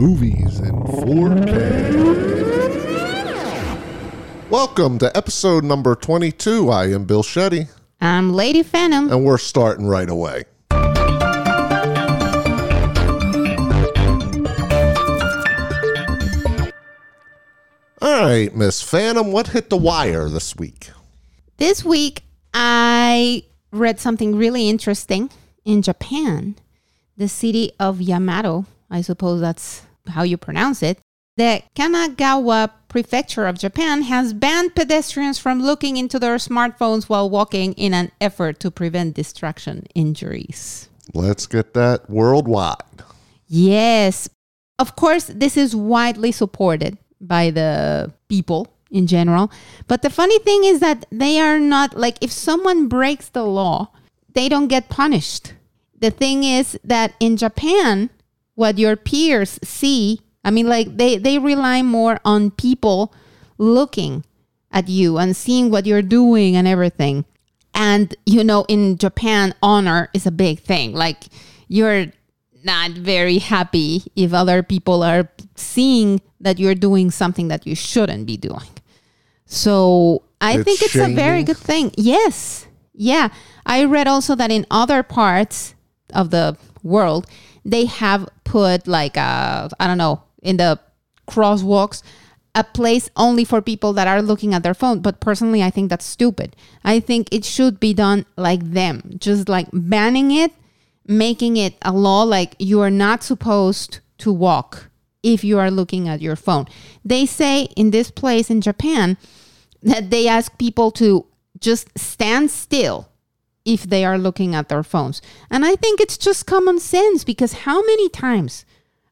movies in 4K. Welcome to episode number 22. I am Bill Shetty, I'm Lady Phantom. and we're starting right away. All right, Miss Phantom, what hit the wire this week? This week, I read something really interesting in Japan. The city of Yamato, I suppose that's how you pronounce it. The Kanagawa prefecture of Japan has banned pedestrians from looking into their smartphones while walking in an effort to prevent distraction injuries. Let's get that worldwide. Yes. Of course, this is widely supported by the people in general. But the funny thing is that they are not like if someone breaks the law, they don't get punished. The thing is that in Japan, what your peers see, I mean, like they, they rely more on people looking at you and seeing what you're doing and everything. And, you know, in Japan, honor is a big thing. Like, you're not very happy if other people are seeing that you're doing something that you shouldn't be doing. So I It's think it's a very good thing. Yes. Yeah. I read also that in other parts of the world, they have put like uh I don't know, in the crosswalks, a place only for people that are looking at their phone. But personally, I think that's stupid. I think it should be done like them, just like banning it, making it a law like you are not supposed to walk if you are looking at your phone. They say in this place in Japan that they ask people to just stand still if they are looking at their phones. And I think it's just common sense because how many times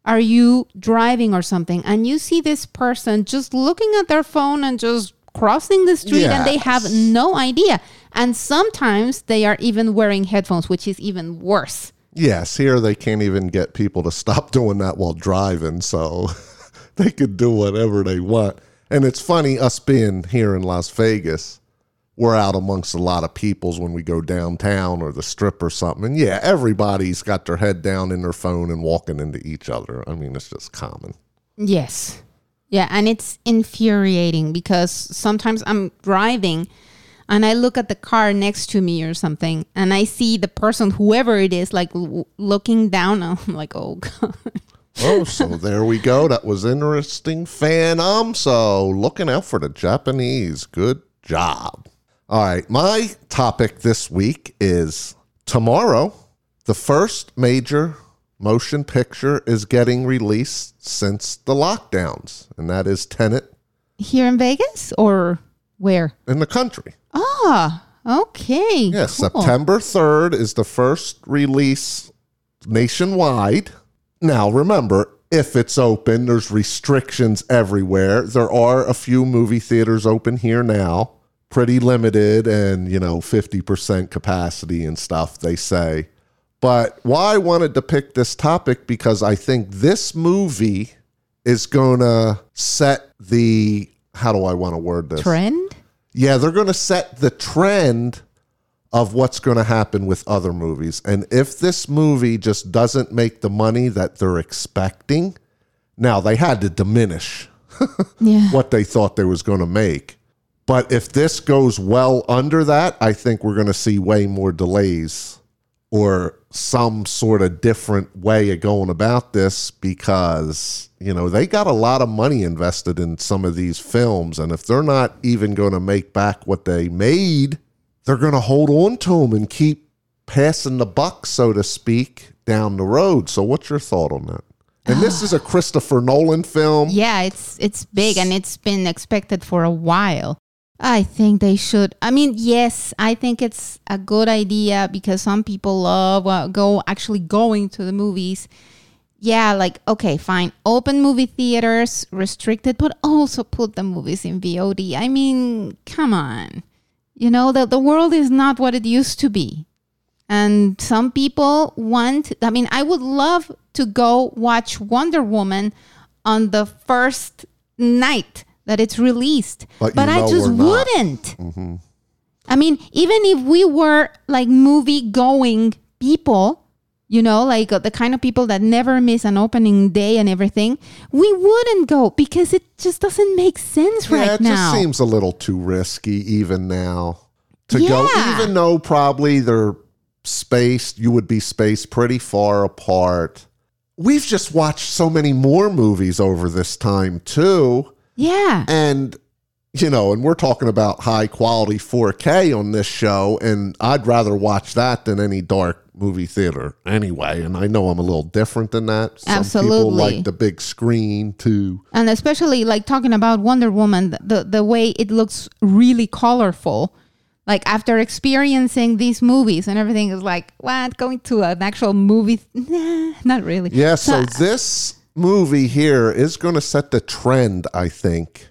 are you driving or something and you see this person just looking at their phone and just crossing the street and they have no idea. And sometimes they are even wearing headphones, which is even worse. Yes, here they can't even get people to stop doing that while driving, so they could do whatever they want. And it's funny, us being here in Las Vegas, we're out amongst a lot of peoples when we go downtown or the strip or something. And yeah, everybody's got their head down in their phone and walking into each other. I mean, it's just common. Yes. Yeah, and it's infuriating because sometimes I'm driving and I look at the car next to me or something and I see the person, whoever it is, like l- looking down. I'm like, oh, God. Oh, so there we go. That was interesting, Phantom. So looking out for the Japanese. Good job. All right, my topic this week is tomorrow. The first major motion picture is getting released since the lockdowns, and that is Tenet Here in Vegas or where? in the country. Ah, okay. Yeah, cool. September 3rd is the first release nationwide. Now, remember, if it's open, there's restrictions everywhere. There are a few movie theaters open here now, pretty limited and, you know, 50% capacity and stuff, they say. But why I wanted to pick this topic because I think this movie is going to set the, how do I want to word this? Trend? Yeah, they're going to set the trend of what's going to happen with other movies. And if this movie just doesn't make the money that they're expecting, now they had to diminish Yeah. what they thought they was going to make. But if this goes well under that, I think we're going to see way more delays or some sort of different way of going about this because, you know, they got a lot of money invested in some of these films. And if they're not even going to make back what they made, they're going to hold on to them and keep passing the buck, so to speak, down the road. So, what's your thought on that? And this is a Christopher Nolan film. Yeah, it's it's big and it's been expected for a while. I think they should. I mean, yes, I think it's a good idea because some people love uh, go actually going to the movies. Yeah, like okay, fine. Open movie theaters, restricted, but also put the movies in VOD. I mean, come on. You know, the the world is not what it used to be. And some people want, I mean, I would love to go watch Wonder Woman on the first night that it's released. But But, I just wouldn't. I mean, even if we were like movie going people, you know, like uh, the kind of people that never miss an opening day and everything, we wouldn't go because it just doesn't make sense yeah, right it now. just seems a little too risky even now to go, even though probably they're spaced, you would be spaced pretty far apart. We've just watched so many more movies over this time too. Yeah. And, you know, and we're talking about high quality 4K on this show, and I'd rather watch that than any dark movie theater anyway. And I know I'm a little different than that. Some people Absolutely. like the big screen too. and especially like talking about Wonder Woman, the, the way it looks really colorful. Like after experiencing these movies and everything is like, what? Going to an actual movie? Nah, not really. Yeah, so this movie here is going to set the trend, I think,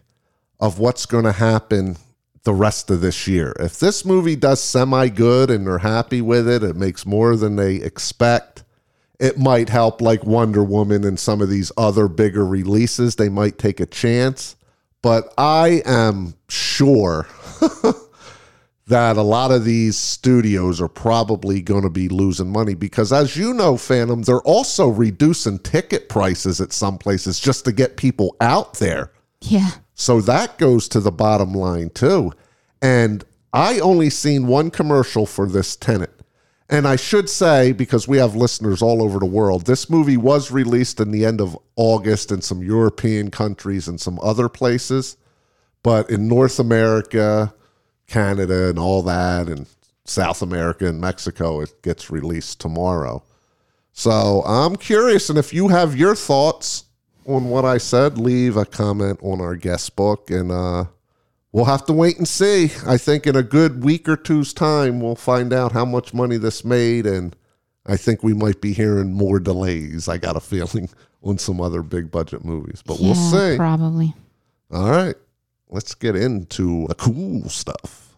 of what's going to happen the rest of this year. If this movie does semi good and they're happy with it, it makes more than they expect. It might help, like Wonder Woman and some of these other bigger releases. They might take a chance. But I am sure that a lot of these studios are probably going to be losing money because, as you know, Phantom, they're also reducing ticket prices at some places just to get people out there. Yeah. So that goes to the bottom line too. And I only seen one commercial for this Tenet. And I should say, because we have listeners all over the world, this movie was released in the end of August in some European countries and some other places. But in North America, Canada, and all that, and South America and Mexico, it gets released tomorrow. So I'm curious. And if you have your thoughts on what I said, leave a comment on our guest book and uh, we'll have to wait and see. I think in a good week or two's time, we'll find out how much money this made. And I think we might be hearing more delays. I got a feeling on some other big budget movies, but we'll see. Probably. All right, let's get into the cool stuff.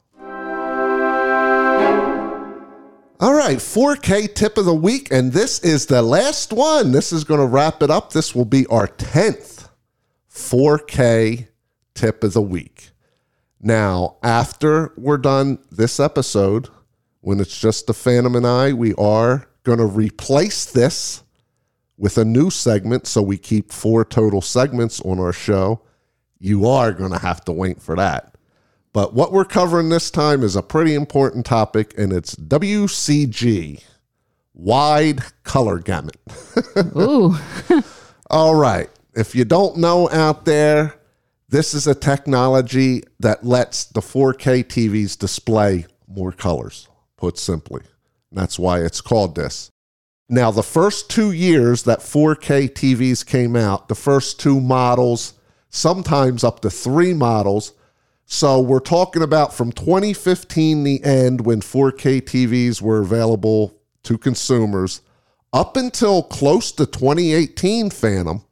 All right, 4K tip of the week, and this is the last one. This is going to wrap it up. This will be our 10th 4K tip of the week. Now, after we're done this episode, when it's just the Phantom and I, we are going to replace this with a new segment so we keep four total segments on our show. You are going to have to wait for that. But what we're covering this time is a pretty important topic, and it's WCG, wide color gamut. Ooh. All right. If you don't know out there, this is a technology that lets the 4K TVs display more colors, put simply. That's why it's called this. Now, the first two years that 4K TVs came out, the first two models, sometimes up to three models. So we're talking about from 2015, the end when 4K TVs were available to consumers, up until close to 2018, Phantom.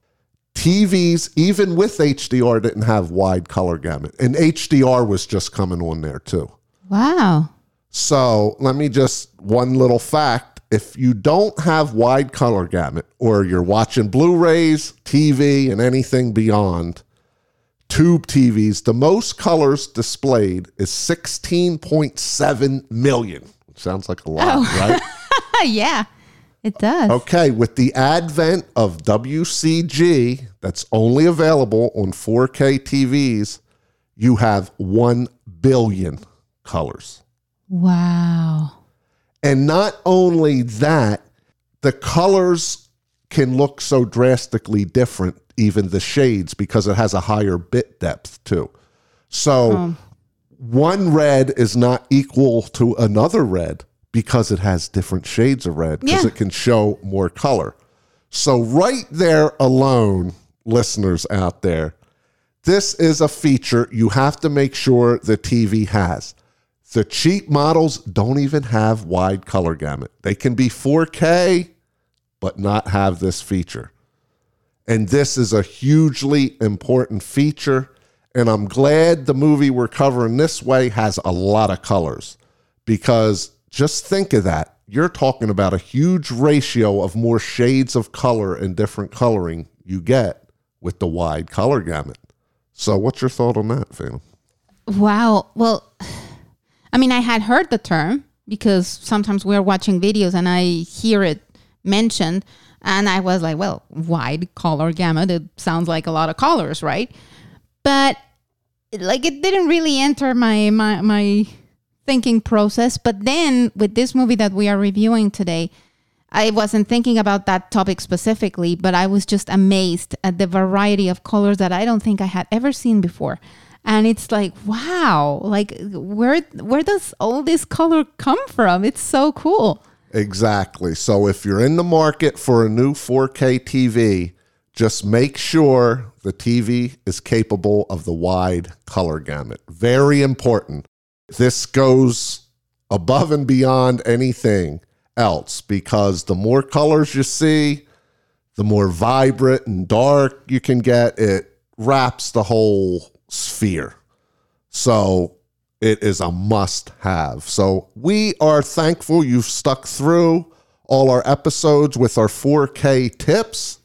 TVs, even with HDR, didn't have wide color gamut. And HDR was just coming on there too. Wow. So let me just one little fact. If you don't have wide color gamut or you're watching Blu-rays, TV, and anything beyond, tube TVs, the most colors displayed is 16.7 million. Sounds like a lot, oh. right? yeah, it does. Okay, with the advent of WCG that's only available on 4K TVs, you have 1 billion colors. Wow. And not only that, the colors can look so drastically different, even the shades, because it has a higher bit depth too. So oh. one red is not equal to another red because it has different shades of red because Yeah. it can show more color. So, right there alone, listeners out there, this is a feature you have to make sure the TV has. The cheap models don't even have wide color gamut. They can be 4K, but not have this feature. And this is a hugely important feature. And I'm glad the movie we're covering this way has a lot of colors because just think of that. You're talking about a huge ratio of more shades of color and different coloring you get with the wide color gamut. So, what's your thought on that, Phantom? Wow. Well, I mean, I had heard the term because sometimes we're watching videos and I hear it mentioned. And I was like, well, wide color gamut. It sounds like a lot of colors, right? But like it didn't really enter my my my thinking process. But then with this movie that we are reviewing today, I wasn't thinking about that topic specifically, but I was just amazed at the variety of colors that I don't think I had ever seen before. And it's like, wow, like where where does all this color come from? It's so cool. Exactly. So if you're in the market for a new 4K TV, just make sure the TV is capable of the wide color gamut. Very important. This goes above and beyond anything else because the more colors you see, the more vibrant and dark you can get. It wraps the whole sphere. So it is a must have. So we are thankful you've stuck through all our episodes with our 4K tips.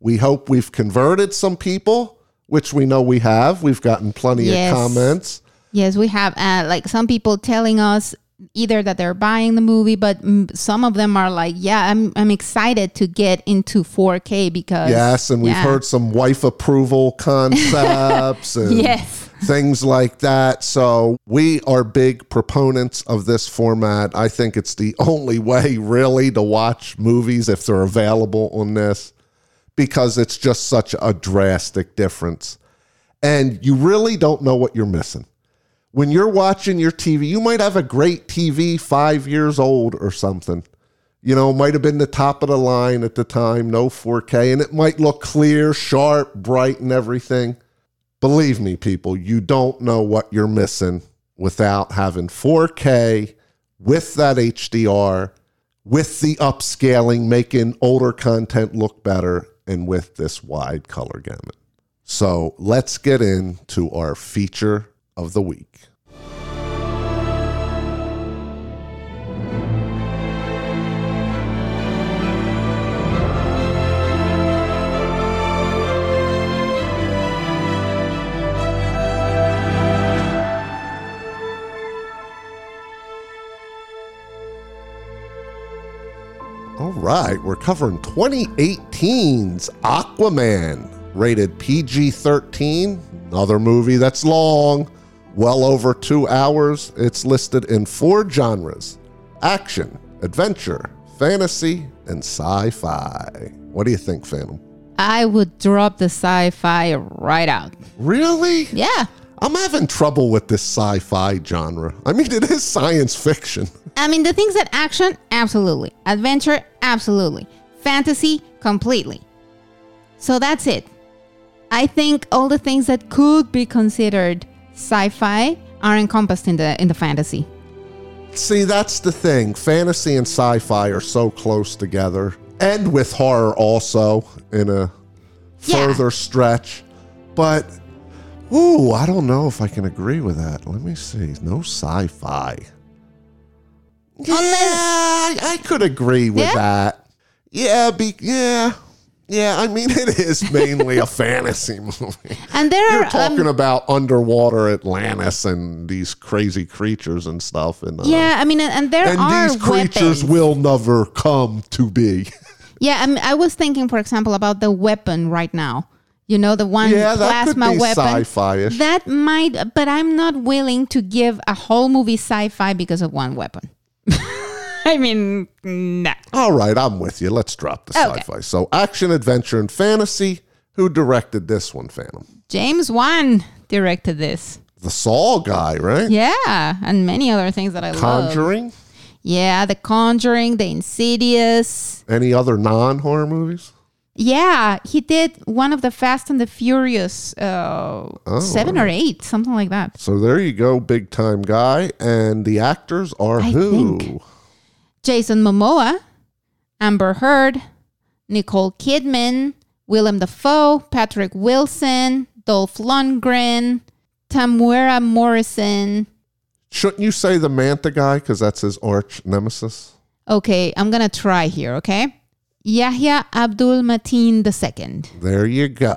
We hope we've converted some people, which we know we have. We've gotten plenty Yes. of comments. Yes, we have uh, like some people telling us either that they're buying the movie, but some of them are like, "Yeah, I'm I'm excited to get into 4K because Yes, and we've yeah. heard some wife approval concepts and Yes. things like that. So we are big proponents of this format. I think it's the only way really to watch movies if they're available on this because it's just such a drastic difference. And you really don't know what you're missing. When you're watching your TV, you might have a great TV five years old or something. You know, might have been the top of the line at the time, no 4K, and it might look clear, sharp, bright, and everything. Believe me, people, you don't know what you're missing without having 4K with that HDR, with the upscaling, making older content look better, and with this wide color gamut. So let's get into our feature of the week. All right, we're covering 2018's Aquaman, rated PG 13. Another movie that's long, well over two hours. It's listed in four genres action, adventure, fantasy, and sci fi. What do you think, Phantom? I would drop the sci-fi right out. Really? Yeah. I'm having trouble with this sci fi genre. I mean, it is science fiction. I mean, the things that action, absolutely. Adventure, absolutely. Fantasy, completely. So that's it. I think all the things that could be considered sci-fi are encompassed in the in the fantasy. See, that's the thing. Fantasy and sci fi are so close together, and with horror also in a Yeah. further stretch. But, ooh, I don't know if I can agree with that. Let me see. No sci fi. Yeah, I, I could agree with Yeah? that. Yeah, be, yeah. Yeah, I mean, it is mainly a fantasy movie. And there You're are talking um, about underwater Atlantis and these crazy creatures and stuff. And, uh, yeah, I mean, and there and are these creatures weapons. will never come to be. Yeah, I, mean, I was thinking, for example, about the weapon right now. You know, the one Yeah, plasma weapon. sci-fi-ish. That might, but I'm not willing to give a whole movie sci-fi because of one weapon. I mean, nah. All right, I'm with you. Let's drop the Okay. sci-fi. So, action, adventure, and fantasy. Who directed this one, Phantom? James Wan directed this. The Saw guy, right? Yeah, and many other things that I love. Conjuring. Yeah, The Conjuring, The Insidious. Any other non-horror movies? Yeah, he did one of the Fast and the Furious, uh, seven or eight, something like that. So there you go, big time guy. And the actors are I who? think- Jason Momoa, Amber Heard, Nicole Kidman, Willem Dafoe, Patrick Wilson, Dolph Lundgren, Temuera Morrison. Shouldn't you say the Manta guy because that's his arch nemesis? Okay, I'm gonna try here. Okay, Yahya Abdul Mateen II. There you go.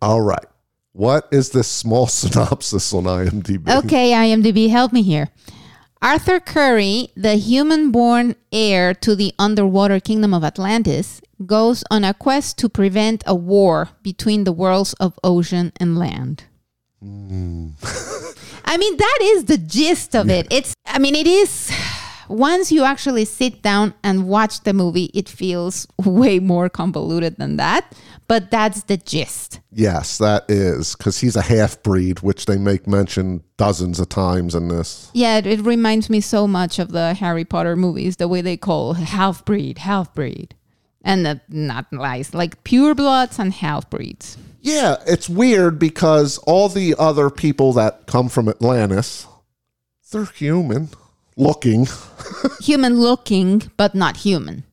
All right. What is this small synopsis on IMDb? Okay, IMDb, help me here. Arthur Curry, the human born heir to the underwater kingdom of Atlantis, goes on a quest to prevent a war between the worlds of ocean and land. Hmm. I mean, that is the gist of it. It's, I mean, it is, once you actually sit down and watch the movie, it feels way more convoluted than that. But that's the gist. Yes, that is because he's a half breed, which they make mention dozens of times in this. Yeah, it, it reminds me so much of the Harry Potter movies, the way they call half breed, half breed. And the, not lies, like pure bloods and half breeds. Yeah, it's weird because all the other people that come from Atlantis, they're human looking. human looking, but not human.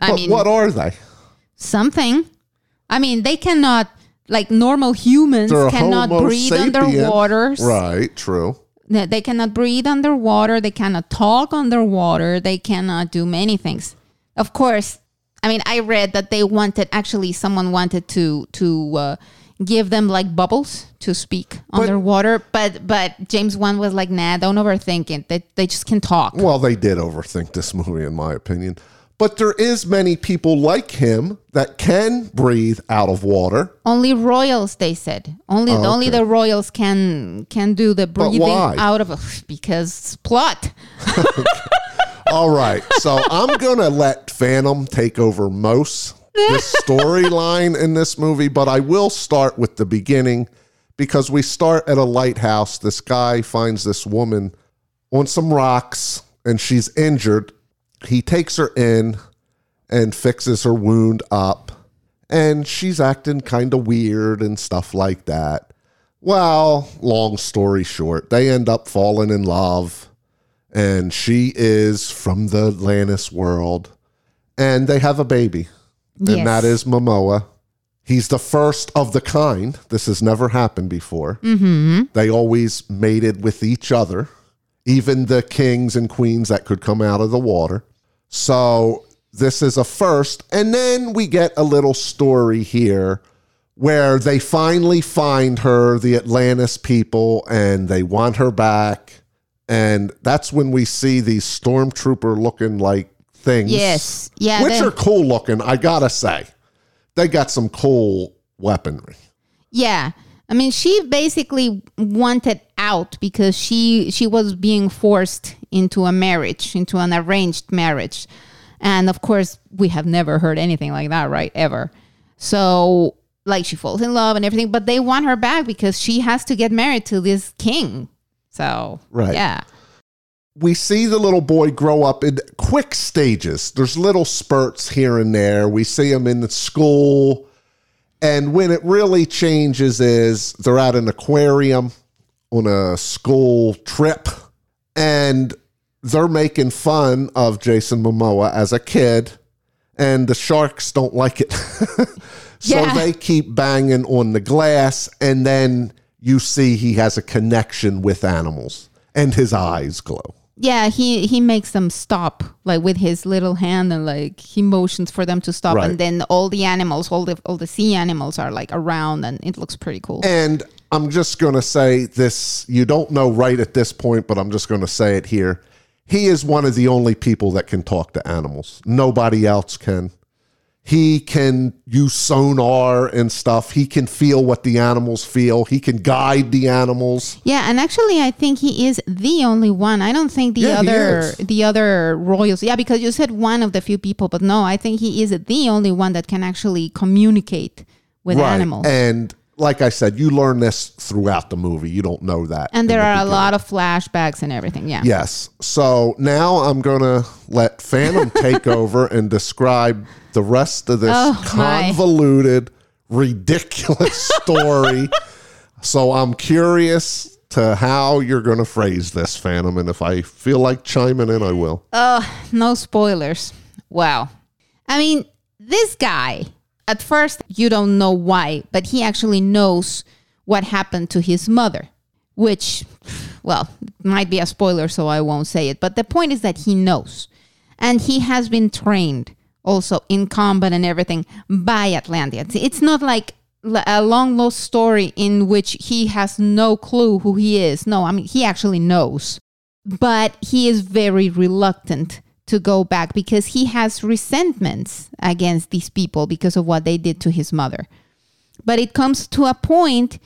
I but mean, what are they? something. I mean, they cannot, like normal humans, They're cannot breathe sapien. underwater. Right, true. They cannot breathe underwater. They cannot talk underwater. They cannot do many things. Of course, I mean, I read that they wanted actually someone wanted to to uh, give them like bubbles to speak underwater, but but James Wan was like, nah, don't overthink it. They they just can talk. Well, they did overthink this movie, in my opinion. But there is many people like him that can breathe out of water. Only royals, they said. Only oh, only the royals can can do the breathing out of because plot. All right, so I'm gonna let Phantom take over most this storyline in this movie, but I will start with the beginning because we start at a lighthouse. This guy finds this woman on some rocks and she's injured. He takes her in and fixes her wound up, and she's acting kind of weird and stuff like that. Well, long story short, they end up falling in love and she is from the Atlantis world, and they have a baby, and Yes. that is Momoa. He's the first of the kind. This has never happened before. Mm-hmm. They always mated with each other, even the kings and queens that could come out of the water. So this is a first, and then we get a little story here where they finally find her, the Atlantis people, and they want her back. And that's when we see these stormtrooper looking like things. Yes. Yeah. Which are cool looking, I gotta say. They got some cool weaponry. Yeah. I mean, she basically wanted out because she she was being forced into a marriage, into an arranged marriage. And of course, we have never heard anything like that, right? Ever. So, like she falls in love and everything, but they want her back because she has to get married to this king. So, Right. yeah. we see the little boy grow up in quick stages. There's little spurts here and there. We see him in the school. And when it really changes is they're at an aquarium on a school trip and they're making fun of Jason Momoa as a kid and the sharks don't like it. so Yeah. they keep banging on the glass and then you see he has a connection with animals and his eyes glow. Yeah, he he makes them stop like with his little hand and like he motions for them to stop Right. and then all the animals, all the all the sea animals are like around and it looks pretty cool. And I'm just going to say this you don't know right at this point, but I'm just going to say it here. He is one of the only people that can talk to animals. Nobody else can. He can use sonar and stuff. He can feel what the animals feel. He can guide the animals. Yeah, and actually, I think he is the only one. I don't think the Yeah, other the other royals. Yeah, because you said one of the few people, but no, I think he is the only one that can actually communicate with animals. And like I said, you learn this throughout the movie. You don't know that. And there the are a lot of flashbacks and everything. Yeah. Yes. So now I'm going to let Phantom take over and describe the rest of this Oh, my. convoluted, ridiculous story. so I'm curious to how you're going to phrase this, Phantom. And if I feel like chiming in, I will. Oh, no spoilers. Wow. I mean, this guy, at first, you don't know why, but he actually knows what happened to his mother, which, well, might be a spoiler, so I won't say it. But the point is that he knows. And he has been trained also in combat and everything by Atlanteans. It's not like a long lost story in which he has no clue who he is. No, I mean, he actually knows. but he is very reluctant to go back because he has resentments against these people because of what they did to his mother. But it comes to a point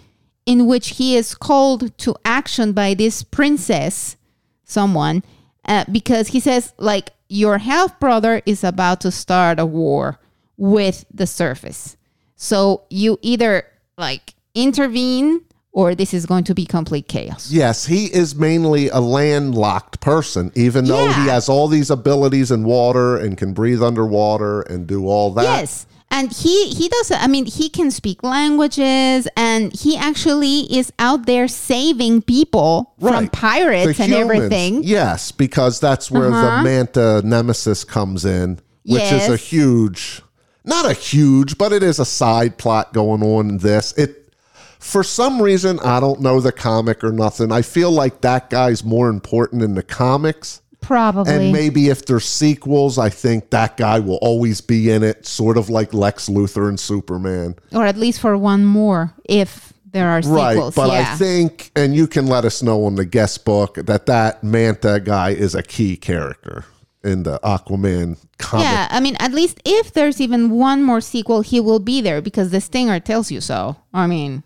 in which he is called to action by this princess, someone, uh, because he says, like, your half brother is about to start a war with the surface. So you either like intervene or this is going to be complete chaos. Yes, he is mainly a landlocked person, even though he has all these abilities in water and can breathe underwater and do all that. Yes. And he he does I mean he can speak languages and he actually is out there saving people from pirates The and humans, everything. Yes, because that's where Uh-huh. the Manta Nemesis comes in, which is a huge, not a huge, but it is a side plot going on in this. It, for some reason, I don't know the comic or nothing. I feel like that guy's more important in the comics. Probably. And maybe if there's sequels, I think that guy will always be in it, sort of like Lex Luthor and Superman. or at least for one more if there are Right, sequels. but yeah. I think, and you can let us know on the guest book that that Manta guy is a key character in the Aquaman comic. Yeah, I mean, at least if there's even one more sequel, he will be there because the stinger tells you so. I mean,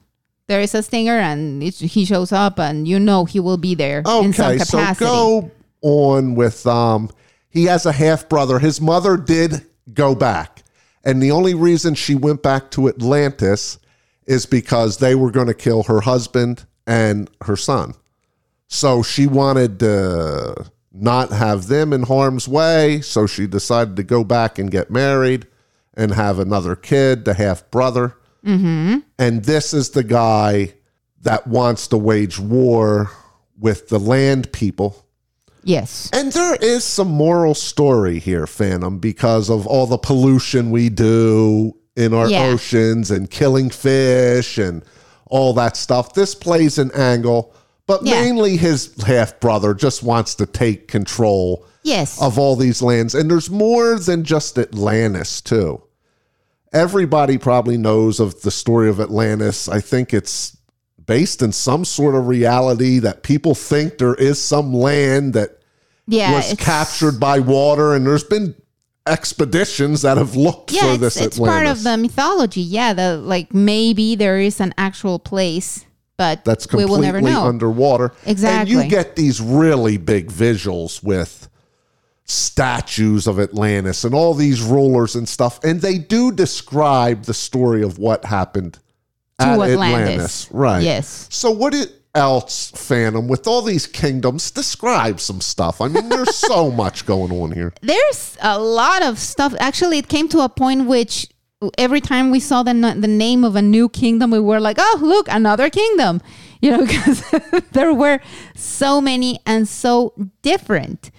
there is a stinger and he shows up, and you know he will be there in some Okay, so go on with um. He has a half brother. His mother did go back, and the only reason she went back to Atlantis is because they were going to kill her husband and her son. So she wanted to not have them in harm's way. So she decided to go back and get married and have another kid, the half brother. Mm-hmm. And this is the guy that wants to wage war with the land people. yes, And there is some moral story here, Phantom, because of all the pollution we do in our Yeah. oceans and killing fish and all that stuff. This plays an angle, but Yeah. mainly his half brother just wants to take control yes, of all these lands. And there's more than just Atlantis, too. Everybody probably knows of the story of Atlantis. I think it's based in some sort of reality that people think there is some land that yeah. was captured by water, and there's been expeditions that have looked Yeah, for it's, this it's part of the mythology. Yeah, the like maybe there is an actual place, but that's we will completely never know. underwater. Exactly. And you get these really big visuals with statues of Atlantis and all these rulers and stuff. And they do describe the story of what happened To at Atlantis. Atlantis. Right. Yes. So what it else, Phantom, with all these kingdoms, describe some stuff. I mean, there's so much going on here. there's a lot of stuff. Actually, it came to a point which every time we saw the the name of a new kingdom, we were like, "Oh, look, another kingdom!" You know, because there were so many and so different.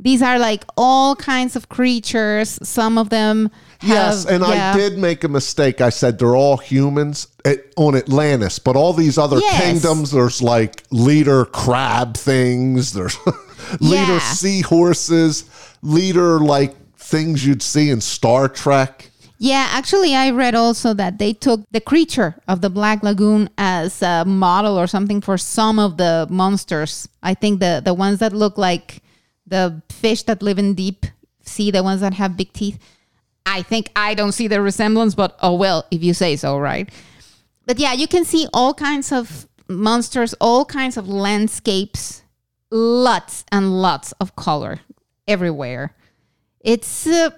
These are like all kinds of creatures. Some of them have, Yes, and yeah. I did make a mistake. I said they're all humans at, on Atlantis, but all these other Yes. kingdoms, there's like leader crab things, there's leader Yeah. seahorses, leader like things you'd see in Star Trek. Yeah, actually, I read also that they took the creature of the Black Lagoon as a model or something for some of the monsters. I think the the ones that look like the fish that live in deep sea, the ones that have big teeth. I think I don't see the resemblance, but oh well, if you say so, right? But yeah, you can see all kinds of monsters, all kinds of landscapes, lots and lots of color everywhere. It's uh,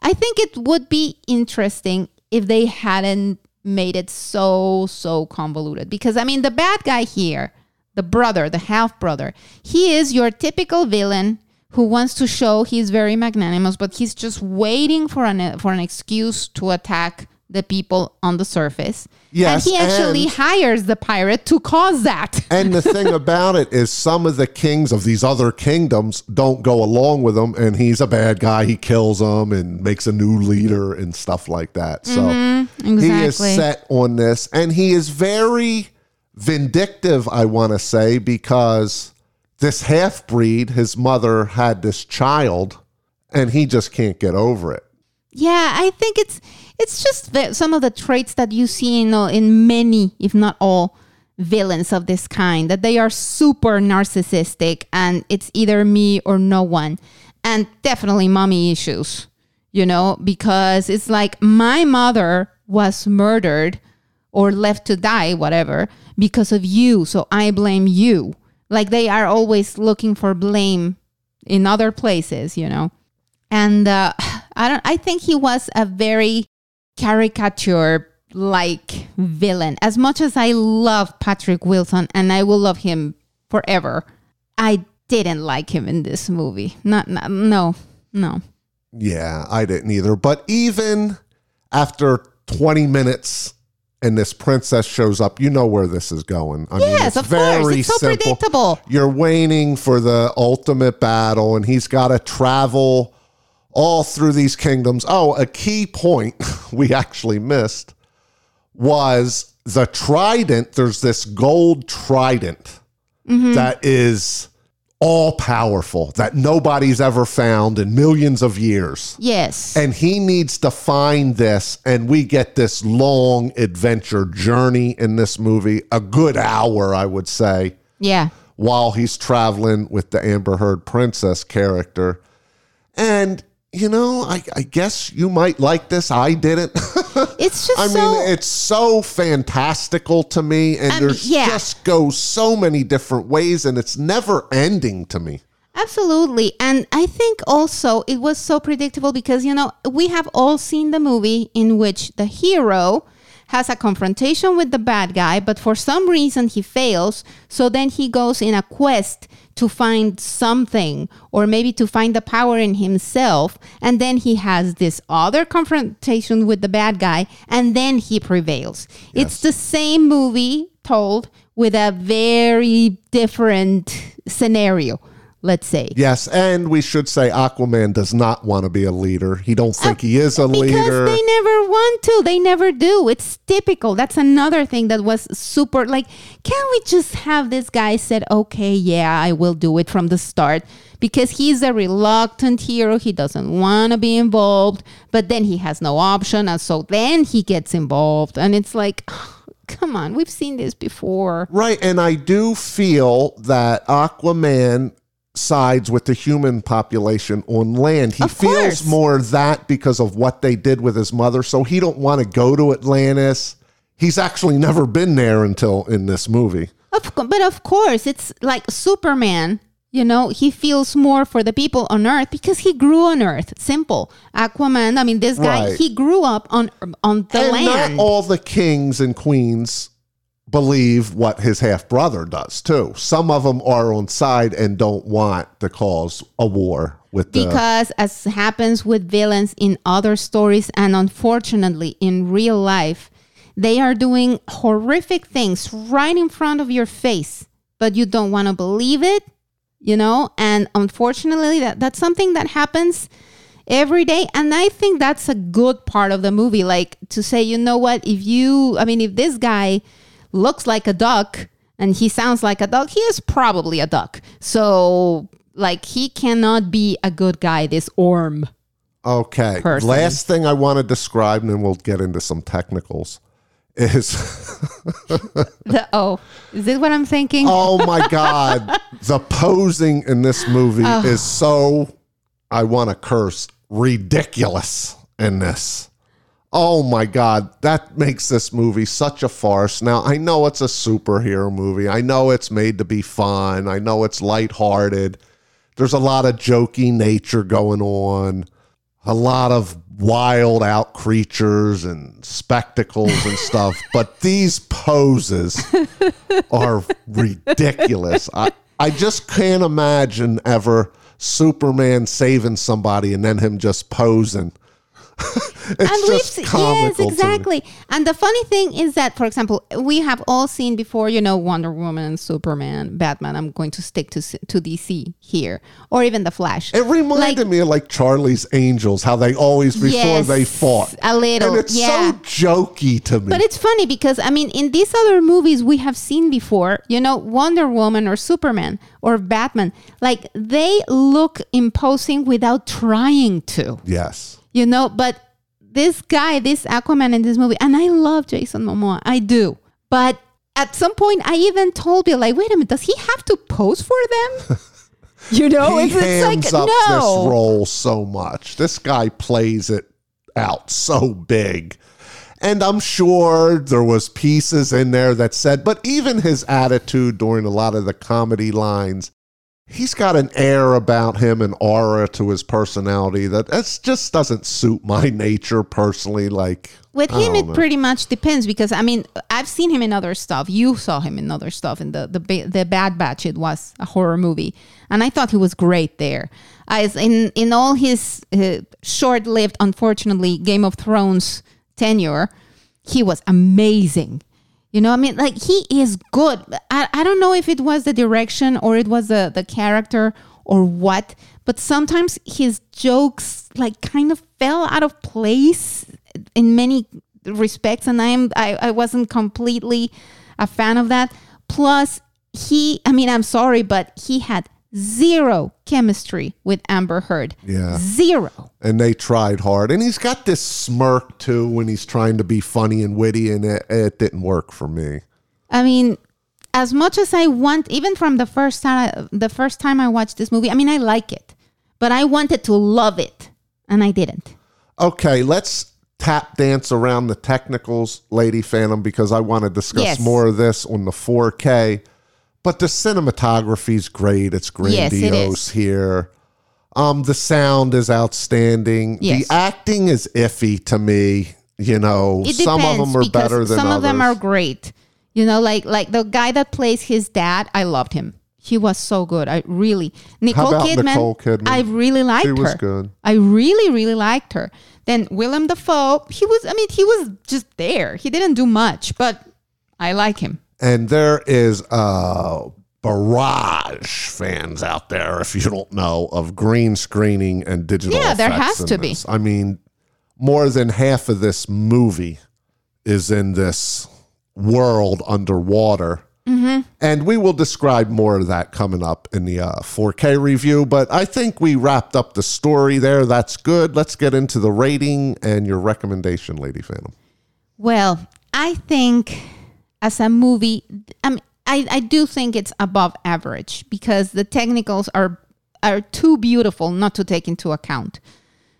I think it would be interesting if they hadn't made it so so convoluted because I mean the bad guy here, the brother, the half brother, he is your typical villain who wants to show he's very magnanimous, but he's just waiting for an uh, for an excuse to attack the people on the surface. Yes, and he actually and- hires the pirate to cause that. And the thing about it is, some of the kings of these other kingdoms don't go along with him, and he's a bad guy. He kills them and makes a new leader and stuff like that. So mm-hmm. he is set on this, and he is very vindictive, I want to say, because this half breed, his mother had this child, and he just can't get over it. Yeah, I think it's it's just the, some of the traits that you see in in many, if not all, villains of this kind that they are super narcissistic and it's either me or no one and definitely mommy issues you know because it's like my mother was murdered or left to die whatever because of you so i blame you like they are always looking for blame in other places you know and uh, i don't i think he was a very caricature like villain. As much as I love Patrick Wilson and I will love him forever, I didn't like him in this movie. Not, not no, no. Yeah, I didn't either. But even after 20 minutes and this princess shows up, you know where this is going. I yes, of course. It's so simple. predictable. You're waiting for the ultimate battle, and he's got to travel all through these kingdoms. Oh, a key point we actually missed was the trident. There's this gold trident mm-hmm. that is all powerful that nobody's ever found in millions of years. Yes. And he needs to find this, and we get this long adventure journey in this movie, a good hour, I would say. Yeah. While he's traveling with the Amber Heard princess character. And you know, I, I, guess you might like this. I didn't. It's just I so, mean, it's so fantastical to me, and there's yeah. just goes so many different ways, and it's never ending to me. Absolutely. And I think also it was so predictable because, you know, we have all seen the movie in which the hero has a confrontation with the bad guy, but for some reason he fails. So then he goes in a quest to find something or maybe to find the power in himself. And then he has this other confrontation with the bad guy and then he prevails. Yes. It's the same movie told with a very different scenario let's say. Yes, and we should say Aquaman does not want to be a leader. He don't think uh, he is a because leader. Because they never want to. They never do. It's typical. That's another thing that was super like, can we just have this guy said, "Okay, yeah, I will do it from the start." Because he's a reluctant hero, he doesn't want to be involved, but then he has no option, and so then he gets involved, and it's like, come on, we've seen this before. Right. And I do feel that Aquaman sides with the human population on land. He of feels course. more that because of what they did with his mother. So he don't want to go to Atlantis. He's actually never been there until in this movie. Of, but of course, it's like Superman. You know, he feels more for the people on Earth because he grew on Earth. Simple. Aquaman. I mean, this guy. Right. He grew up on on the and land. Not all the kings and queens believe what his half brother does too. Some of them are on side and don't want to cause a war with the because as happens with villains in other stories and unfortunately in real life, they are doing horrific things right in front of your face, but you don't want to believe it, you know? And unfortunately that that's something that happens every day and i think that's a good part of the movie like to say you know what if you i mean if this guy looks like a duck and he sounds like a duck, he is probably a duck. So, like, he cannot be a good guy, this Orm. Okay. Person. Last thing I want to describe, and then we'll get into some technicals, is. the, oh, is this what I'm thinking? oh my God. the posing in this movie oh. is so, I want to curse, ridiculous in this. Oh my God, that makes this movie such a farce. Now, I know it's a superhero movie. I know it's made to be fun. I know it's lighthearted. There's a lot of jokey nature going on, a lot of wild out creatures and spectacles and stuff. but these poses are ridiculous. I, I just can't imagine ever Superman saving somebody and then him just posing and we've yes exactly. And the funny thing is that for example we have all seen before you know wonder woman superman batman i'm going to stick to to dc here or even the flash. It reminded like, me of like charlie's angels how they always before yes, they fought. a little and it's yeah. so jokey to me. But it's funny because i mean in these other movies we have seen before you know wonder woman or superman or batman like they look imposing without trying to. Yes you know, but this guy, this Aquaman in this movie, and I love Jason Momoa, I do, but at some point, I even told Bill, like, wait a minute, does he have to pose for them? You know, he it's, it's like up no. this role so much. This guy plays it out so big. And I'm sure there was pieces in there that said, but even his attitude during a lot of the comedy lines, he's got an air about him, an aura to his personality that that's just doesn't suit my nature personally. Like With him, it know. pretty much depends because I mean, I've seen him in other stuff. You saw him in other stuff in the the the Bad Batch. It was a horror movie, and I thought he was great there. As in in all his uh, short lived, unfortunately, Game of Thrones tenure, he was amazing. You know, I mean, like he is good. I, I don't know if it was the direction or it was the the character or what, but sometimes his jokes like kind of fell out of place in many respects, and I am I, I wasn't completely a fan of that. Plus, he I mean, I'm sorry, but he had zero chemistry with Amber Heard. Yeah. Zero. and they tried hard. And he's got this smirk too when he's trying to be funny and witty, and it, it didn't work for me. I mean, as much as I want, even from the first time, the first time I watched this movie, I mean, I like it, but I wanted to love it, and I didn't. Okay, let's tap dance around the technicals, Lady Phantom, because I want to discuss Yes. more of this on the 4K. But the cinematography's great. It's Yes, it grandiose here. Um, the sound is outstanding. Yes. The acting is iffy to me. You know, It some of them are better than others. some others. of them are great. You know, like like the guy that plays his dad, I loved him. He was so good. I really Nicole Kidman. Nicole Kidman? I really liked She was her. good. I really really liked her. Then Willem Dafoe, he was. I mean, he was just there. He didn't do much, but I like him. And there is a barrage fans out there if you don't know of green screening and digital Yeah, there has to be. i mean more than half of this movie is in this world underwater. Mm-hmm. and we will describe more of that coming up in the uh, 4k review but i think we wrapped up the story there. That's good. Let's get into the rating and your recommendation lady phantom. Well, I think as a movie, I mean, I, I do think it's above average because the technicals are are too beautiful not to take into account.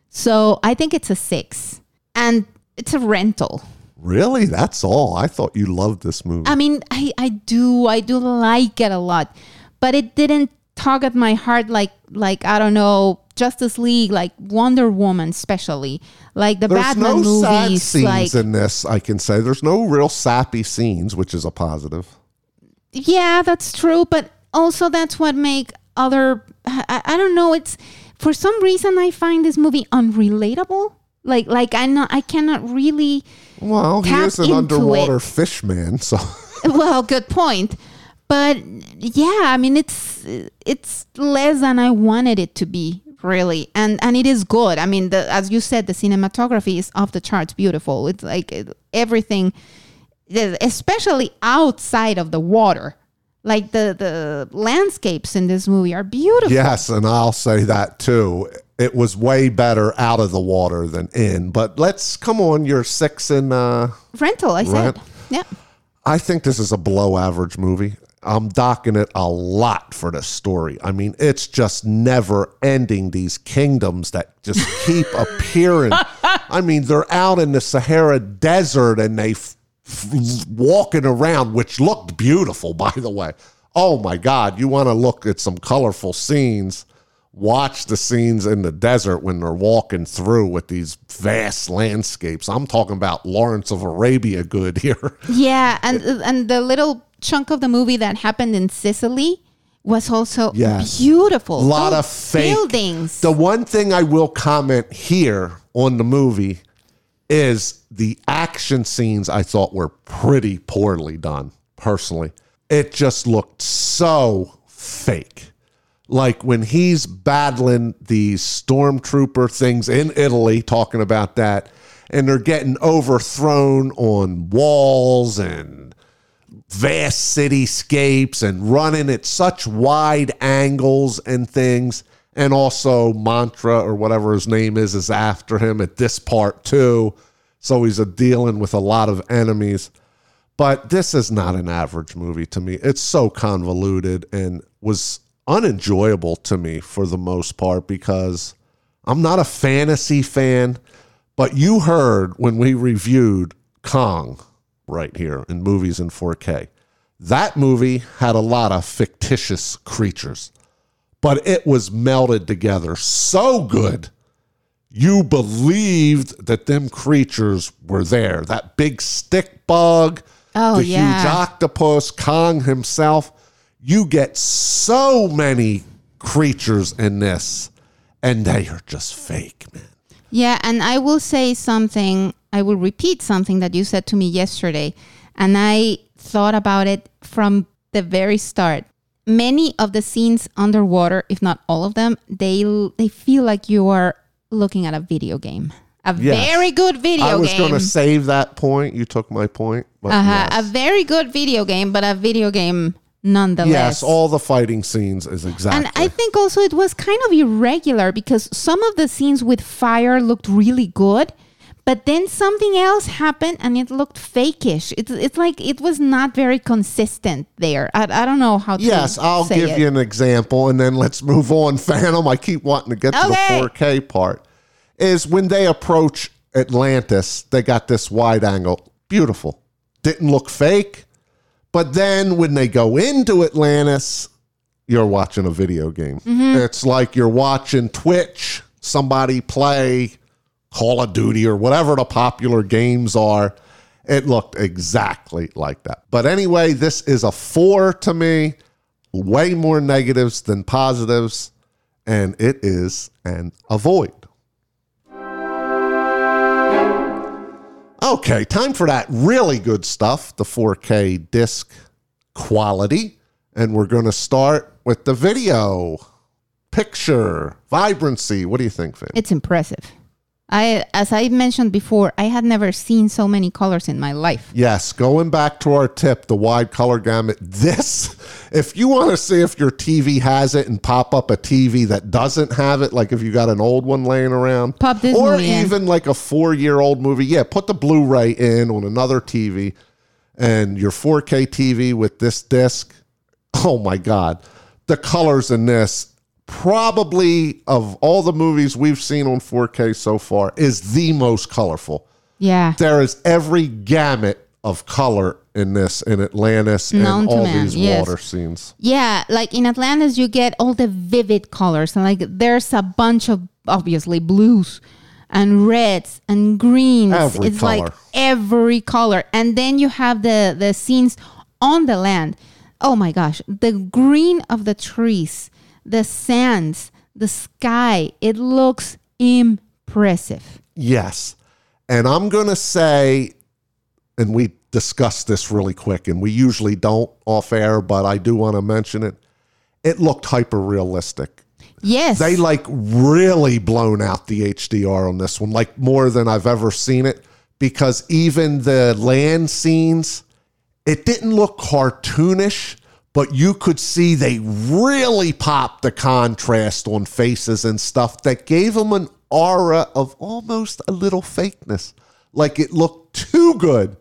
So I think it's a six, and it's a rental. really? That's all? I thought you loved this movie. I mean, I, I do. I do like it a lot, but it didn't tug at my heart like like I don't know Justice League, like Wonder Woman, especially like the There's Batman no sad scenes like in this. I can say there's no real sappy scenes, which is a positive. yeah that's true but also that's what make other I, I don't know it's for some reason i find this movie unrelatable like like i not i cannot really Well, he Tap is an into underwater it. fish man, so well good point but yeah i mean it's it's less than i wanted it to be really and and it is good i mean the as you said the cinematography is off the charts beautiful it's like everything especially outside of the water like the the landscapes in this movie are beautiful yes, and I'll say that too. It was way better out of the water than in. But let's come on. You're six in. Uh, rental i said yeah I think this is a below average movie. I'm docking it a lot for the story. I mean, it's just never ending. These kingdoms that just keep appearing. I mean, they're out in the Sahara Desert and they f- f- walking around, which looked beautiful, by the way. Oh my God! You want to look at some colorful scenes? Watch the scenes in the desert when they're walking through with these vast landscapes. I'm talking about Lawrence of Arabia good here. Yeah, and and the little chunk of the movie that happened in Sicily was also Yes. beautiful. A lot Those of fake buildings. The one thing I will comment here on the movie is the action scenes I thought were pretty poorly done, personally. It just looked so fake. Like when he's battling these stormtrooper things in Italy, talking about that, and they're getting overthrown on walls and vast cityscapes and running at such wide angles and things. And also, Mantra or whatever his name is is after him at this part too. So he's dealing with a lot of enemies. But this is not an average movie to me. It's so convoluted and was unenjoyable to me for the most part because I'm not a fantasy fan. But you heard when we reviewed Kong right here in movies in 4K. That movie had a lot of fictitious creatures, but it was melded together so good. You believed that them creatures were there. That big stick bug, Oh, the yeah. huge octopus, Kong himself. You get so many creatures in this, and they are just fake, man. Yeah, and I will say something, I will repeat something that you said to me yesterday, and I thought about it from the very start. Many of the scenes underwater, if not all of them, they they feel like you are looking at a video game. A Yes. very good video game. I was going to save that point. You took my point. But uh-huh, yes. A very good video game, but a video game nonetheless. yes, all the fighting scenes is exactly. And I think also it was kind of irregular because some of the scenes with fire looked really good, but then something else happened and it looked fakish. It's it's like it was not very consistent there. I, I don't know how to yes, I'll give it. you an example, and then let's move on. Phantom. I keep wanting to get to the 4K part. Is when they approach Atlantis, they got this wide angle, beautiful. Didn't look fake, but then when they go into Atlantis, you're watching a video game. Mm-hmm. It's like you're watching Twitch, somebody play Call of Duty or whatever the popular games are. It looked exactly like that. But anyway, this is a four to me, way more negatives than positives, and it is an avoid. Okay, time for that really good stuff, the 4K disc quality. And we're going to start with the video, picture, vibrancy. What do you think, Finn? It's impressive. I as I mentioned before, I had never seen so many colors in my life. Yes, going back to our tip, the wide color gamut. This, if you want to see if your TV has it and pop up a TV that doesn't have it, like if you got an old one laying around, Pop this or movie in. even like a four year old movie, yeah, put the Blu ray in on another TV and your 4K TV with this disc. Oh my God. The colors in this, probably of all the movies we've seen on 4K so far, is the most colorful Yeah. there is every gamut of color in this in Atlantis Known and all man, these yes. water scenes. Yeah, like in Atlantis, you get all the vivid colors, and like there's a bunch of obviously blues and reds and greens. Every it's color. like every color, and then you have the the scenes on the land. Oh my gosh, the green of the trees, the sands, the sky. It looks impressive. Yes. And I'm going to say, and we discussed this really quick, and we usually don't off air, but I do want to mention it. It looked hyper realistic. Yes, They like really blown out the HDR on this one, like more than I've ever seen it, because even the land scenes, it didn't look cartoonish, but you could see they really popped the contrast on faces and stuff that gave them an aura of almost a little fakeness. Like it looked too good,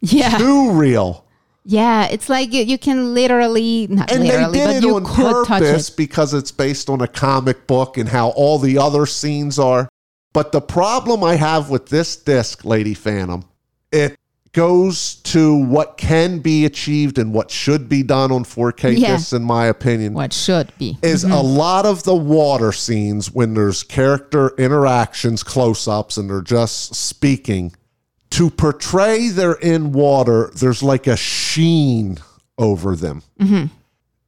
yeah, too real. yeah. It's like you, you can literally not And literally, they but did it you on could touch purpose it. because it's based on a comic book and how all the other scenes are. But the problem I have with this disc, Lady Phantom, it goes to what can be achieved and what should be done on 4K Yeah. discs, in my opinion. What should be. Is a mm-hmm. lot of the water scenes when there's character interactions, close ups, and they're just speaking. To portray they're in water, there's like a sheen over them mm-hmm.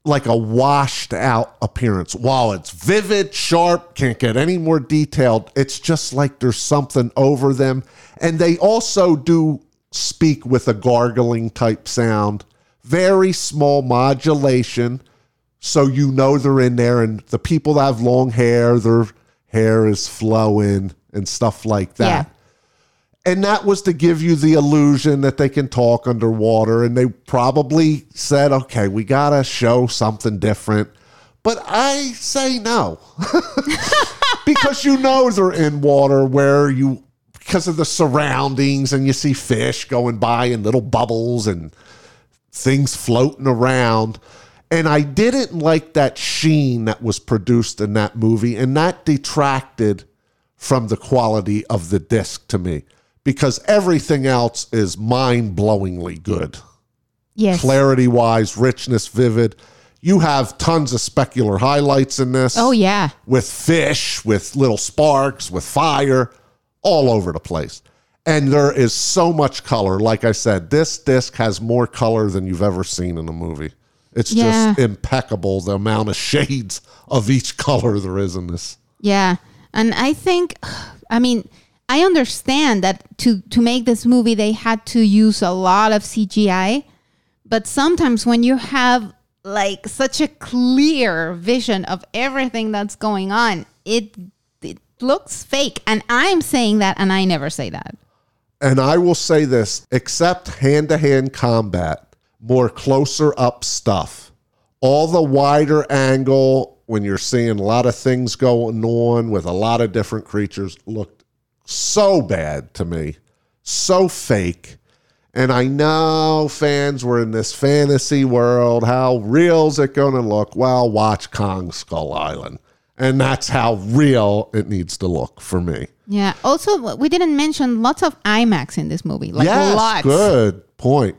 like a washed out appearance. While it's vivid, sharp, can't get any more detailed, it's just like there's something over them. And they also do speak with a gargling type sound, very small modulation. So you know they're in there. And the people that have long hair, their hair is flowing and stuff like that. Yeah. And that was to give you the illusion that they can talk underwater. And they probably said, okay, we got to show something different. But I say no. because you know they're in water where you because of the surroundings, and you see fish going by and little bubbles and things floating around. And I didn't like that sheen that was produced in that movie, and that detracted from the quality of the disc to me because everything else is mind blowingly good. Yes. Clarity wise, richness, vivid. You have tons of specular highlights in this Oh yeah. with fish, with little sparks, with fire, all over the place. And there is so much color. Like I said, this disc has more color than you've ever seen in a movie. It's Yeah. just impeccable the amount of shades of each color there is in this. Yeah. And I think I mean, I understand that to to make this movie they had to use a lot of CGI, but sometimes when you have like such a clear vision of everything that's going on, it it looks fake. And I'm saying that and I never say that. And I will say this except hand to hand combat, more closer up stuff, all the wider angle when you're seeing a lot of things going on with a lot of different creatures looked so bad to me, so fake. And I know fans were in this fantasy world. How real is it going to look? Well, watch Kong Skull Island. And that's how real it needs to look for me. Yeah. Also, we didn't mention lots of IMAX in this movie. Like yes, lots. good point.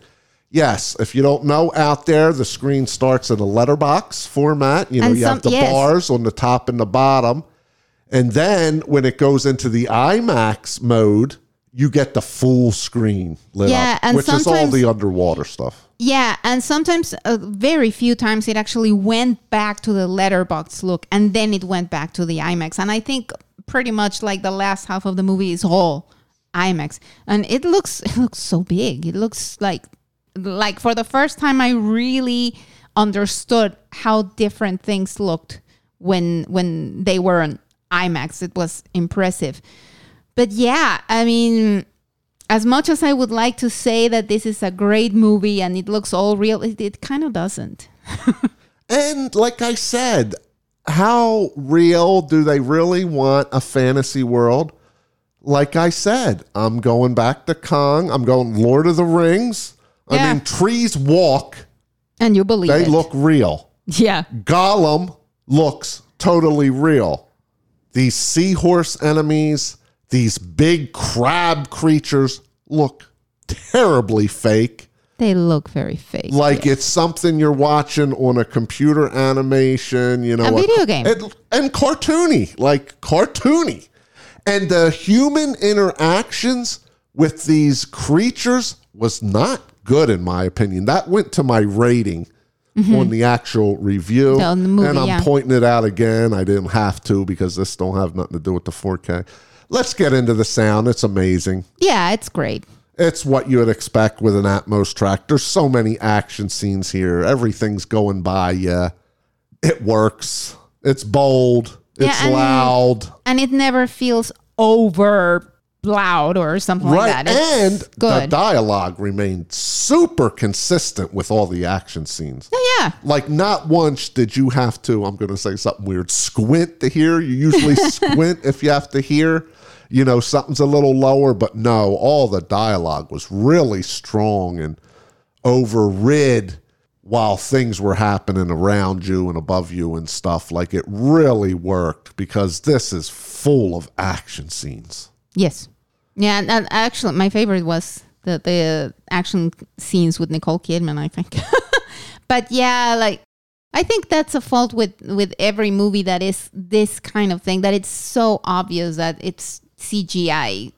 Yes, if you don't know out there, the screen starts in a letterbox format. You know, And you some- have the yes. bars on the top and the bottom. And then when it goes into the IMAX mode, you get the full screen lit Yeah, up, and which is all the underwater stuff. Yeah, and sometimes, uh, very few times, it actually went back to the letterbox look, and then it went back to the IMAX. And I think pretty much like the last half of the movie is all IMAX, and it looks it looks so big. It looks like like for the first time, I really understood how different things looked when when they were on IMAX. It was impressive. But yeah, I mean, as much as I would like to say that this is a great movie and it looks all real, it, it kind of doesn't. And like I said, how real do they really want a fantasy world? Like I said, I'm going back to Kong. I'm going Lord of the Rings. I Yeah. mean, trees walk. And you believe They it. look real. yeah. Gollum looks totally real. These seahorse enemies, these big crab creatures look terribly fake. They look very fake. Like it's something you're watching on a computer animation, you know, A video game. and, and cartoony, like cartoony. And the human interactions with these creatures was not good, in my opinion. That went to my rating on the actual review. Mm-hmm. The movie, and I'm yeah. pointing it out again. I didn't have to because this don't have nothing to do with the 4K. Let's get into the sound. It's amazing. yeah, it's great. It's what you would expect with an Atmos track. There's so many action scenes here. Everything's going by you. It works. It's bold. It's Yeah, and- loud. And it never feels over loud or something Right. like that. It's and the dialogue remained super consistent with all the action scenes. yeah. Like, not once did you have to, I'm going to say something weird, squint to hear. You usually squint if you have to hear, you know, something's a little lower, but no, all the dialogue was really strong and overrid while things were happening around you and above you and stuff. Like, it really worked because this is full of action scenes. Yes. Yeah, and, actually, my favorite was the the action scenes with Nicole Kidman. I think, but yeah, like I think that's a fault with with every movie that is this kind of thing. That it's so obvious that it's CGI.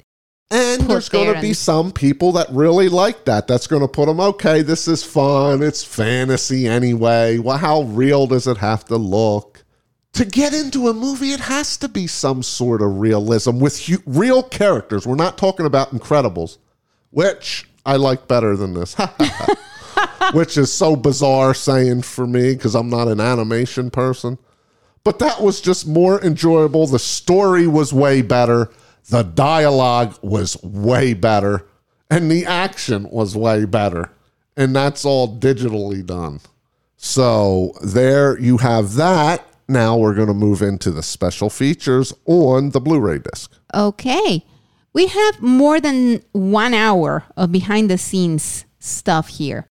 And there's going to be some people that really like that. That's going to put them, okay, this is fun. It's fantasy anyway. Well, how real does it have to look? To get into a movie, it has to be some sort of realism with hu- real characters. We're not talking about Incredibles, which I like better than this. which is so bizarre saying for me because I'm not an animation person. But that was just more enjoyable. The story was way better. The dialogue was way better. And the action was way better. And that's all digitally done. So there you have that. Now we're going to move into the special features on the Blu ray disc. Okay, We have more than one hour of behind the scenes stuff here.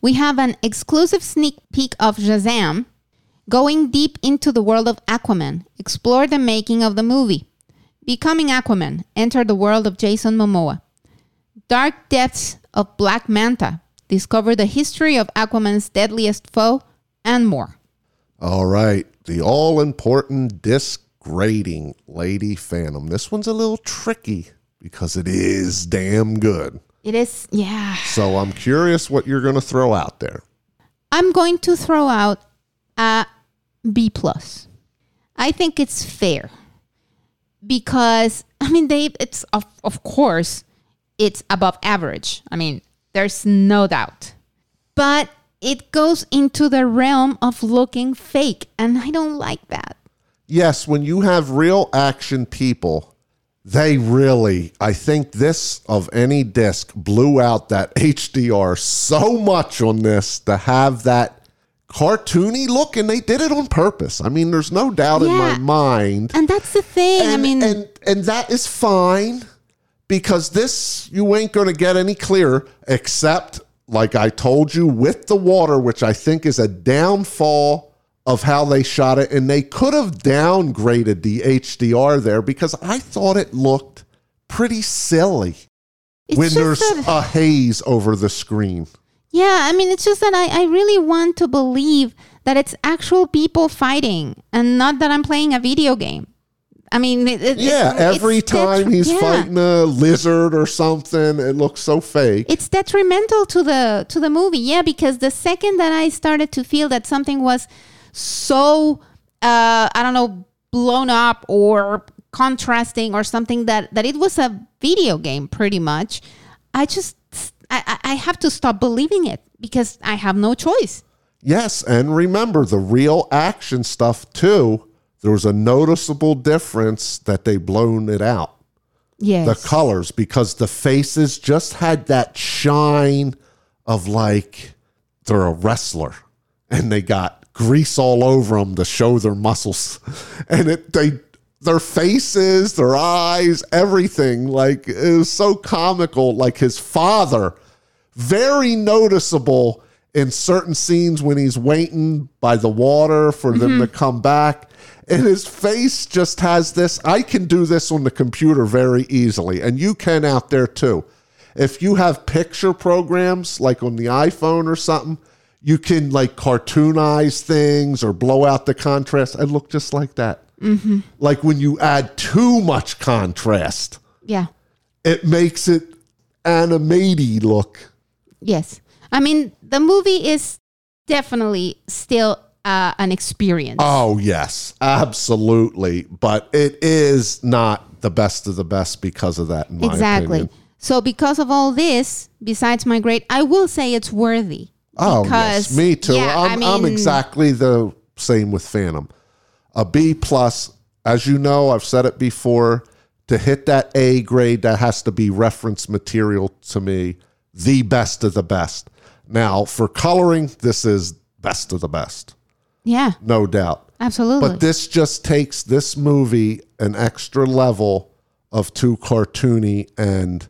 We have an exclusive sneak peek of Shazam, going deep into the world of Aquaman, explore the making of the movie. Becoming Aquaman, enter the world of Jason Momoa. Dark Depths of Black Manta, discover the history of Aquaman's deadliest foe, and more. All right. The all important disc grading Lady Phantom. This one's a little tricky because it is damn good. It is, yeah. So I'm curious what you're going to throw out there. I'm going to throw out a B plus. I think it's fair because I mean they it's of, of course it's above average. I mean, there's no doubt. But it goes into the realm of looking fake and I don't like that. Yes, when you have real action people, they really, I think this of any disc blew out that HDR so much on this to have that cartoony look, and they did it on purpose. I mean, there's no doubt in my mind. And that's the thing. I And, mean, and and that is fine because this you ain't going to get any clearer except like I told you with the water, which I think is a downfall of how they shot it, and they could have downgraded the HDR there because I thought it looked pretty silly it's when there's that- a haze over the screen. Yeah, I mean, it's just that I, I really want to believe that it's actual people fighting and not that I'm playing a video game. I mean, it, it- Yeah, it's- every time detri- he's yeah. fighting a lizard or something, it looks so fake. it's detrimental to the to the movie. Yeah, because the second that I started to feel that something was so uh, I don't know blown up or contrasting or something that that it was a video game pretty much, I just I, I have to stop believing it because I have no choice. Yes, and remember the real action stuff too. There was a noticeable difference that they blown it out. Yes. The colors because the faces just had that shine of like they're a wrestler and they got grease all over them to show their muscles and it they their faces, their eyes, everything like it was so comical like his father very noticeable in certain scenes when he's waiting by the water for them to mm-hmm. come back. And his face just has this. I can do this on the computer very easily, and you can out there too. If you have picture programs like on the iPhone or something, you can like cartoonize things or blow out the contrast and look just like that. Like when you add too much contrast, yeah. it makes it animated look. Yes. I mean, the movie is definitely still uh, an experience. Oh, yes, absolutely. But it is not the best of the best because of that, exactly. opinion. So, because of all this, besides my grade, I will say it's worthy. Oh, Because- yes, me too. yeah, I I'm, I'm exactly the same with Phantom. A B plus, as you know, I've said it before. To hit that A grade, that has to be reference material to me, the best of the best. Now, for coloring, this is best of the best, Yeah, no doubt. absolutely. But this just takes this movie an extra level of too cartoony and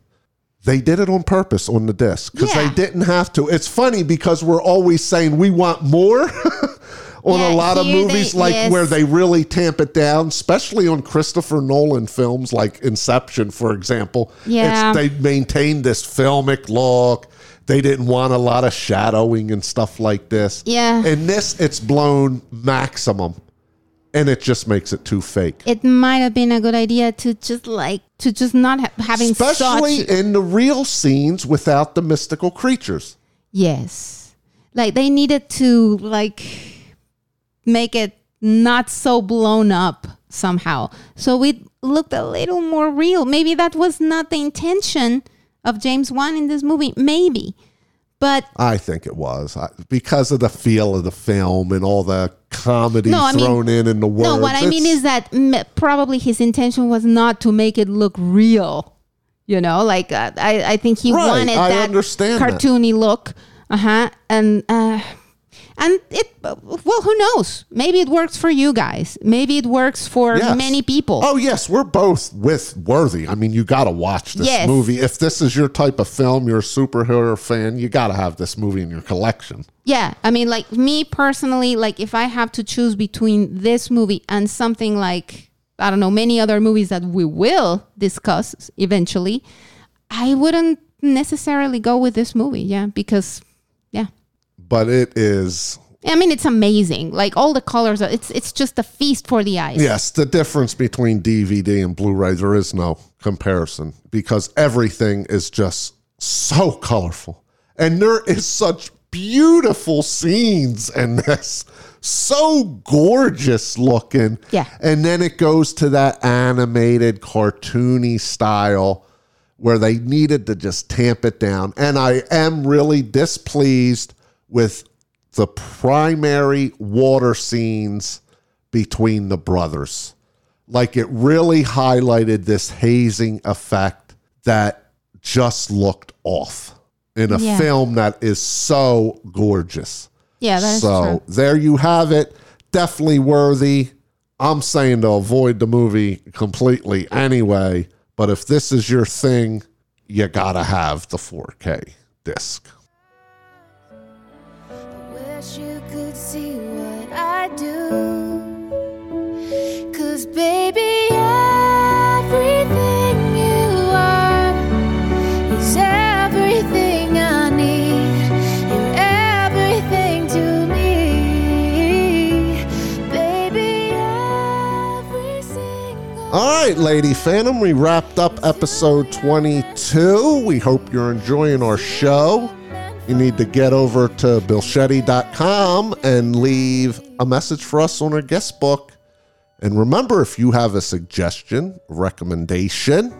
they did it on purpose on the disc because Yeah. they didn't have to. It's funny because we're always saying we want more on Yeah, a lot of movies they- like yes. where they really tamp it down, especially on Christopher Nolan films like Inception, for example. Yeah. It's, they maintained this filmic look. They didn't want a lot of shadowing and stuff like this. Yeah. In this, it's blown maximum, and it just makes it too fake. it might have been a good idea to just like to just not ha- having Especially such in the real scenes without the mystical creatures. yes, like they needed to like make it not so blown up somehow, so it looked a little more real. Maybe that was not the intention of James Wan in this movie. Maybe, but I think it was I, because of the feel of the film and all the comedy No, I mean- thrown in in the words. No, what I mean is that m- probably his intention was not to make it look real. You know, like uh, I, I think he Right, wanted I that understand that. cartoony look. Uh huh. And uh, And it, well, who knows? Maybe it works for you guys. Maybe it works for Yes. many people. Oh yes, we're both with worthy. I mean, you got to watch this Yes. movie. If this is your type of film, you're a superhero fan, you got to have this movie in your collection. Yeah, I mean, like me personally, like if I have to choose between this movie and something like I don't know many other movies that we will discuss eventually, I wouldn't necessarily go with this movie. Yeah, because But it is I mean it's amazing. Like all the colors, are, it's it's just a feast for the eyes. yes, the difference between DVD and Blu-ray there is no comparison because everything is just so colorful. And there is such beautiful scenes in this. So gorgeous looking. Yeah. And then it goes to that animated, cartoony style where they needed to just tamp it down. And I am really displeased with the primary water scenes between the brothers. Like it really highlighted this hazing effect that just looked off in a Yeah. film that is so gorgeous. Yeah, that is so true. there you have it. Definitely worthy. I'm saying to avoid the movie completely anyway. But if this is your thing, you gotta have the 4K disc. Cause baby, everything you are is everything I need. You're everything to me. Baby, every single All right, Lady Phantom, we wrapped up episode 22. We hope you're enjoying our show. You need to get over to billshetty.com and leave a message for us on our guest book. And remember, if you have a suggestion, recommendation,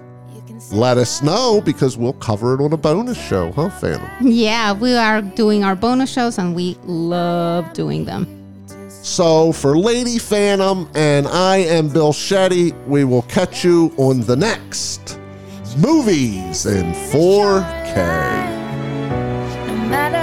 let us know because we'll cover it on a bonus show, huh, Phantom? Yeah, we are doing our bonus shows and we love doing them. So for Lady Phantom and I am Bill Shetty, we will catch you on the next movies in 4K matter